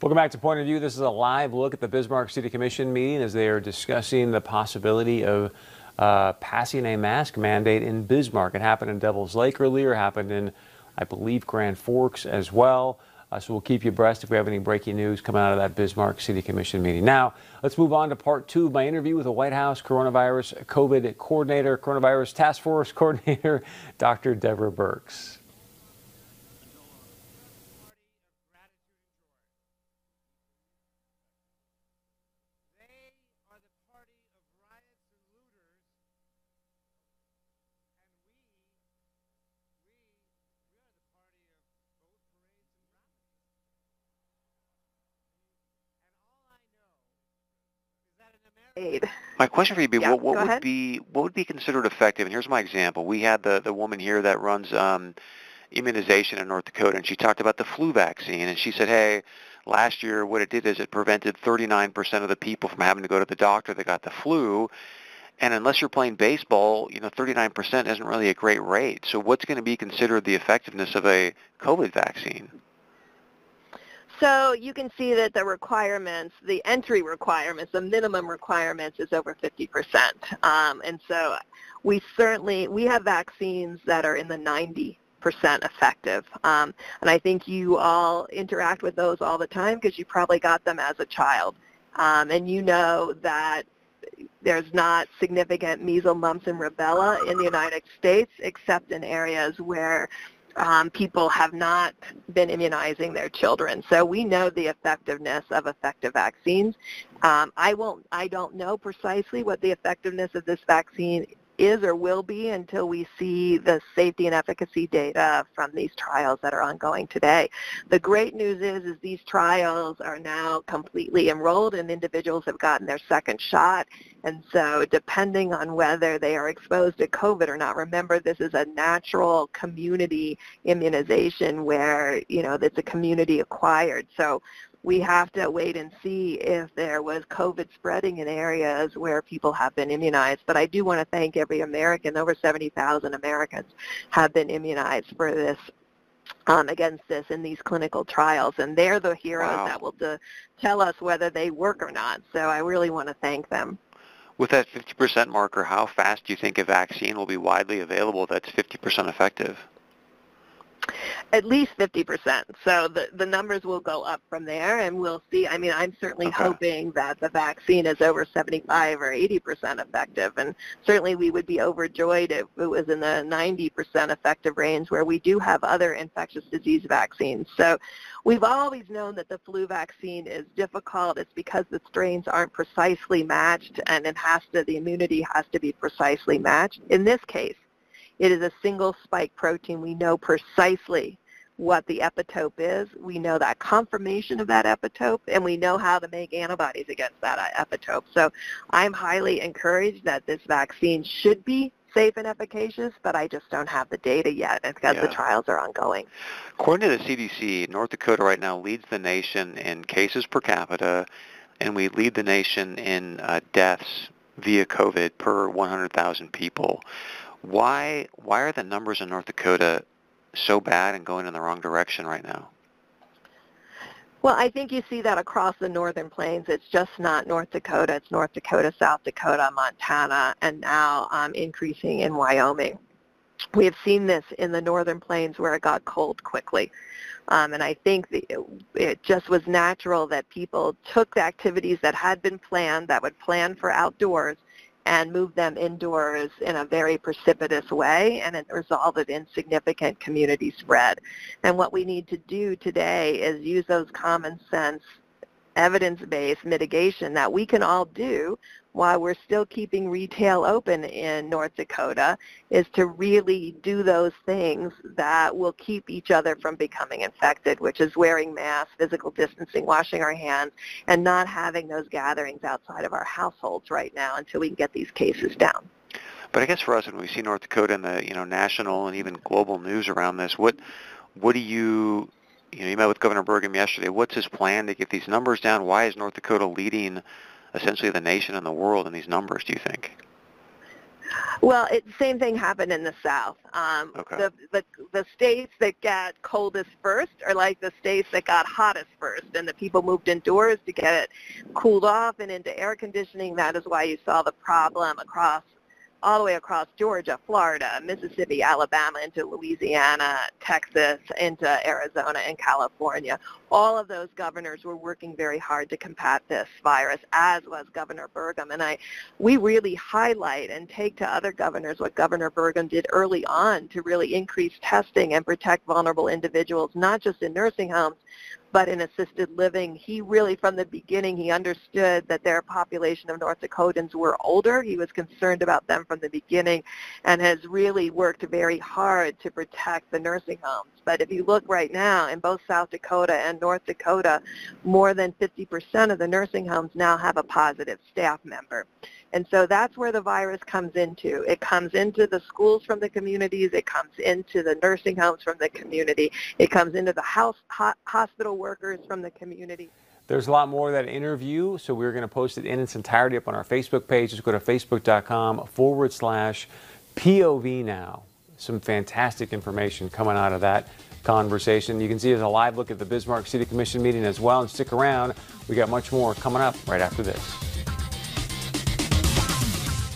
Welcome back to Point of View. This is a live look at the Bismarck City Commission meeting as they are discussing the possibility of uh, passing a mask mandate in Bismarck. It happened in Devil's Lake earlier, happened in, I believe, Grand Forks as well. Uh, so we'll keep you abreast if we have any breaking news coming out of that Bismarck City Commission meeting. Now, let's move on to part two of my interview with the White House coronavirus COVID coordinator, coronavirus task force coordinator, Dr. Deborah Birx. My question for you would be, yeah, what, what would ahead. be what would be considered effective? And here's my example. We had the the woman here that runs um, immunization in North Dakota, and she talked about the flu vaccine, and she said, hey, last year what it did is it prevented 39% of the people from having to go to the doctor that got the flu. And unless you're playing baseball, you know, 39% isn't really a great rate. So what's going to be considered the effectiveness of a COVID vaccine? So you can see that the requirements, the entry requirements, the minimum requirements is over 50%. Um, and so we certainly, we have vaccines that are in the 90 percent effective. Um, and I think you all interact with those all the time because you probably got them as a child. Um, and you know that there's not significant measles, mumps, and rubella in the United States except in areas where um, people have not been immunizing their children. So we know the effectiveness of effective vaccines. Um, I won't. I don't know precisely what the effectiveness of this vaccine is or will be until we see the safety and efficacy data from these trials that are ongoing today. The great news is, is these trials are now completely enrolled and individuals have gotten their second shot. And so depending on whether they are exposed to COVID or not, remember this is a natural community immunization where, you know, it's a community acquired. So we have to wait and see if there was COVID spreading in areas where people have been immunized. But I do want to thank every American. Over 70,000 Americans have been immunized for this um, against this in these clinical trials, and they're the heroes wow. that will de- tell us whether they work or not. So I really want to thank them. With that 50% marker, how fast do you think a vaccine will be widely available that's 50% effective? At least 50%. So the, the numbers will go up from there and we'll see. I mean, I'm certainly okay. hoping that the vaccine is over 75 or 80% effective. And certainly we would be overjoyed if it was in the 90% effective range where we do have other infectious disease vaccines. So we've always known that the flu vaccine is difficult. It's because the strains aren't precisely matched and it has to, the immunity has to be precisely matched. In this case, it is a single spike protein. We know precisely what the epitope is. We know that conformation of that epitope, and we know how to make antibodies against that epitope. So I'm highly encouraged that this vaccine should be safe and efficacious, but I just don't have the data yet because yeah. the trials are ongoing. According to the CDC, North Dakota right now leads the nation in cases per capita, and we lead the nation in uh, deaths via COVID per 100,000 people. Why why are the numbers in North Dakota so bad and going in the wrong direction right now? Well, I think you see that across the northern plains. It's just not North Dakota. It's North Dakota, South Dakota, Montana, and now um, increasing in Wyoming. We have seen this in the northern plains where it got cold quickly. Um, and I think the, it just was natural that people took the activities that had been planned, that would plan for outdoors, and move them indoors in a very precipitous way and it resulted in significant community spread. And what we need to do today is use those common sense evidence-based mitigation that we can all do while we're still keeping retail open in North Dakota is to really do those things that will keep each other from becoming infected, which is wearing masks, physical distancing, washing our hands, and not having those gatherings outside of our households right now until we can get these cases down. But I guess for us, when we see North Dakota in the you know national and even global news around this, what what do you you know, you met with Governor Burgum yesterday. What's his plan to get these numbers down? Why is North Dakota leading essentially the nation and the world in these numbers, do you think? Well, it, same thing happened in the South. Um, okay. the, the the states that got coldest first are like the states that got hottest first, and the people moved indoors to get it cooled off and into air conditioning. That is why you saw the problem across all the way across Georgia, Florida, Mississippi, Alabama, into Louisiana, Texas, into Arizona and California. All of those governors were working very hard to combat this virus, as was Governor Burgum. And I, we really highlight and take to other governors what Governor Burgum did early on to really increase testing and protect vulnerable individuals, not just in nursing homes, but in assisted living, he really, from the beginning, he understood that their population of North Dakotans were older. He was concerned about them from the beginning and has really worked very hard to protect the nursing homes. But if you look right now, in both South Dakota and North Dakota, more than 50% of the nursing homes now have a positive staff member. And so that's where the virus comes into. It comes into the schools from the communities. It comes into the nursing homes from the community. It comes into the house, ho- hospital workers from the community. There's a lot more of that interview, so we're going to post it in its entirety up on our Facebook page. Just go to facebook.com forward slash POV now. Some fantastic information coming out of that conversation. You can see there's a live look at the Bismarck City Commission meeting as well. And stick around, we got much more coming up right after this.